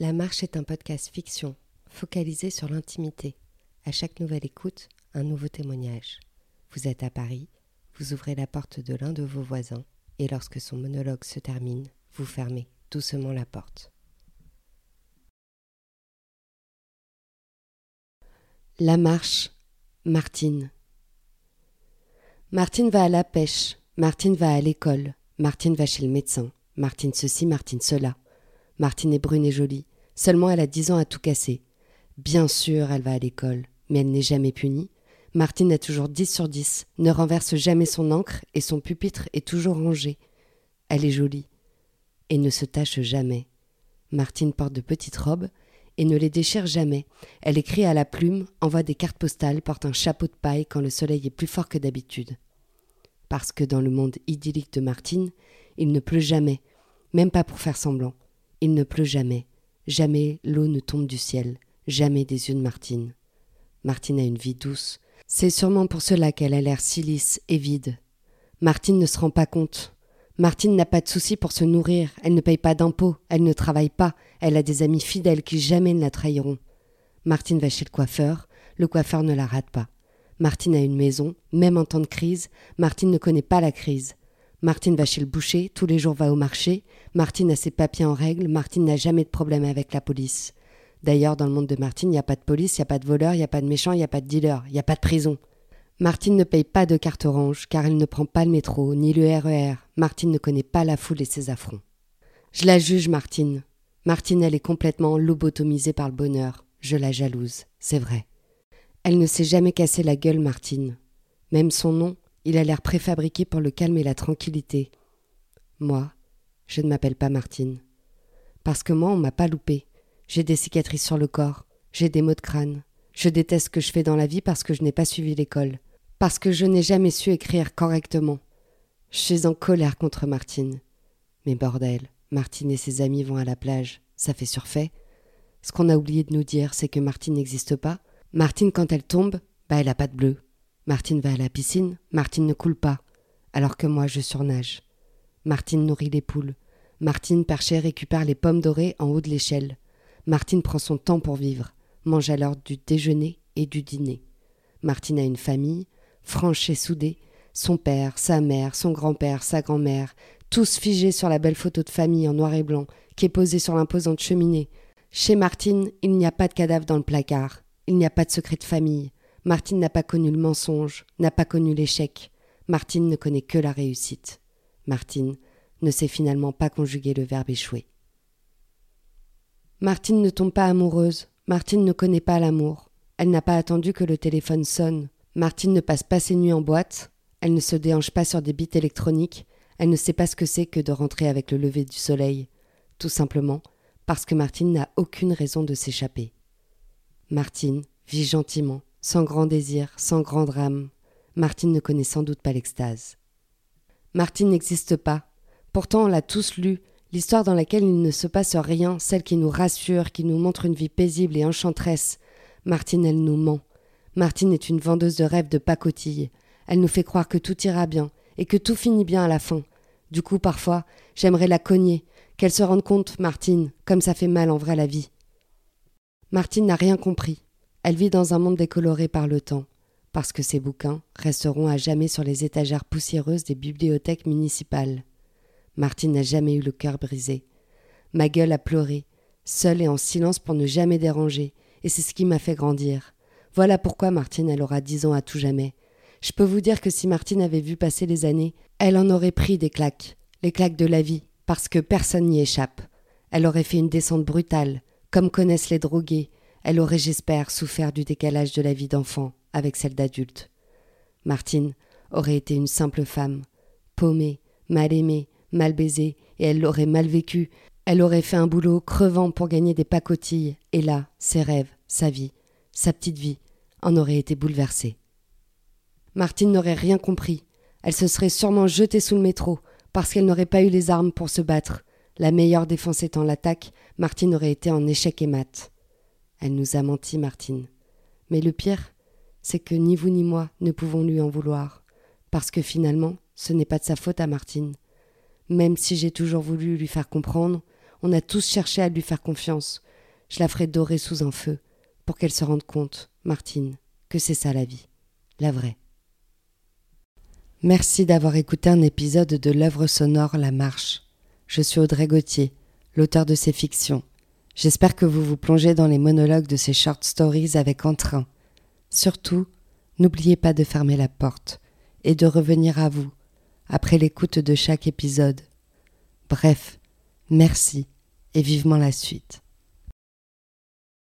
La Marche est un podcast fiction, focalisé sur l'intimité. À chaque nouvelle écoute, un nouveau témoignage. Vous êtes à Paris, vous ouvrez la porte de l'un de vos voisins, et lorsque son monologue se termine, vous fermez doucement la porte. La marche, Martine. Martine va à la pêche, Martine va à l'école, Martine va chez le médecin, Martine ceci, Martine cela. Martine est brune et jolie, seulement elle a dix ans à tout casser. Bien sûr, elle va à l'école, mais elle n'est jamais punie. Martine a toujours dix sur dix, ne renverse jamais son encre et son pupitre est toujours rangé. Elle est jolie et ne se tache jamais. Martine porte de petites robes et ne les déchire jamais. Elle écrit à la plume, envoie des cartes postales, porte un chapeau de paille quand le soleil est plus fort que d'habitude. Parce que dans le monde idyllique de Martine, il ne pleut jamais, même pas pour faire semblant. Il ne pleut jamais. Jamais l'eau ne tombe du ciel. Jamais des yeux de Martine. Martine a une vie douce. C'est sûrement pour cela qu'elle a l'air si lisse et vide. Martine ne se rend pas compte. Martine n'a pas de soucis pour se nourrir, elle ne paye pas d'impôts, elle ne travaille pas, elle a des amis fidèles qui jamais ne la trahiront. Martine va chez le coiffeur, le coiffeur ne la rate pas. Martine a une maison, même en temps de crise, Martine ne connaît pas la crise. Martine va chez le boucher, tous les jours va au marché, Martine a ses papiers en règle, Martine n'a jamais de problème avec la police. D'ailleurs, dans le monde de Martine, il n'y a pas de police, il n'y a pas de voleur, il n'y a pas de méchant, il n'y a pas de dealer, il n'y a pas de prison. Martine ne paye pas de carte orange, car elle ne prend pas le métro, ni le RER. E Martine ne connaît pas la foule et ses affronts. Je la juge, Martine. Martine, elle est complètement lobotomisée par le bonheur. Je la jalouse, c'est vrai. Elle ne s'est jamais cassé la gueule, Martine. Même son nom, il a l'air préfabriqué pour le calme et la tranquillité. Moi, je ne m'appelle pas Martine. Parce que moi, on m'a pas loupé. J'ai des cicatrices sur le corps, j'ai des maux de crâne. Je déteste ce que je fais dans la vie parce que je n'ai pas suivi l'école. Parce que je n'ai jamais su écrire correctement. Je suis en colère contre Martine. Mais bordel, Martine et ses amis vont à la plage. Ça fait surfait. Ce qu'on a oublié de nous dire, c'est que Martine n'existe pas. Martine, quand elle tombe, bah elle a pas de bleu. Martine va à la piscine, Martine ne coule pas. Alors que moi, je surnage. Martine nourrit les poules. Martine perchée récupère les pommes dorées en haut de l'échelle. Martine prend son temps pour vivre, mange l'heure du déjeuner et du dîner. Martine a une famille, franche et soudée, son père, sa mère, son grand-père, sa grand-mère, tous figés sur la belle photo de famille en noir et blanc qui est posée sur l'imposante cheminée. Chez Martine, il n'y a pas de cadavre dans le placard, il n'y a pas de secret de famille. Martine n'a pas connu le mensonge, n'a pas connu l'échec. Martine ne connaît que la réussite. Martine ne sait finalement pas conjuguer le verbe échouer. Martine ne tombe pas amoureuse, Martine ne connaît pas l'amour. Elle n'a pas attendu que le téléphone sonne. Martine ne passe pas ses nuits en boîte, elle ne se déhanche pas sur des bits électroniques, elle ne sait pas ce que c'est que de rentrer avec le lever du soleil, tout simplement parce que Martine n'a aucune raison de s'échapper. Martine vit gentiment, sans grand désir, sans grand drame. Martine ne connaît sans doute pas l'extase. Martine n'existe pas, Pourtant, on l'a tous lu, l'histoire dans laquelle il ne se passe rien, celle qui nous rassure, qui nous montre une vie paisible et enchanteresse. Martine, elle nous ment. Martine est une vendeuse de rêves de pacotille. Elle nous fait croire que tout ira bien, et que tout finit bien à la fin. Du coup, parfois, j'aimerais la cogner, qu'elle se rende compte, Martine, comme ça fait mal en vrai la vie. Martine n'a rien compris. Elle vit dans un monde décoloré par le temps, parce que ses bouquins resteront à jamais sur les étagères poussiéreuses des bibliothèques municipales. Martine n'a jamais eu le cœur brisé. Ma gueule a pleuré, seule et en silence pour ne jamais déranger, et c'est ce qui m'a fait grandir. Voilà pourquoi Martine elle aura dix ans à tout jamais. Je peux vous dire que si Martine avait vu passer les années, elle en aurait pris des claques, les claques de la vie, parce que personne n'y échappe. Elle aurait fait une descente brutale, comme connaissent les drogués. Elle aurait, j'espère, souffert du décalage de la vie d'enfant avec celle d'adulte. Martine aurait été une simple femme, paumée, mal aimée, mal baisée, et elle l'aurait mal vécu. Elle aurait fait un boulot crevant pour gagner des pacotilles, et là, ses rêves, sa vie, sa petite vie, en auraient été bouleversés. Martine n'aurait rien compris. Elle se serait sûrement jetée sous le métro, parce qu'elle n'aurait pas eu les armes pour se battre. La meilleure défense étant l'attaque, Martine aurait été en échec et mat. Elle nous a menti, Martine. Mais le pire, c'est que ni vous ni moi ne pouvons lui en vouloir, parce que finalement, ce n'est pas de sa faute à Martine. Même si j'ai toujours voulu lui faire comprendre, on a tous cherché à lui faire confiance. Je la ferai dorer sous un feu, pour qu'elle se rende compte, Martine, que c'est ça la vie, la vraie. Merci d'avoir écouté un épisode de l'œuvre sonore La Marche. Je suis Audrey Gauthier, l'auteur de ces fictions. J'espère que vous vous plongez dans les monologues de ces short stories avec entrain. Surtout, n'oubliez pas de fermer la porte et de revenir à vous après l'écoute de chaque épisode. Bref, merci et vivement la suite.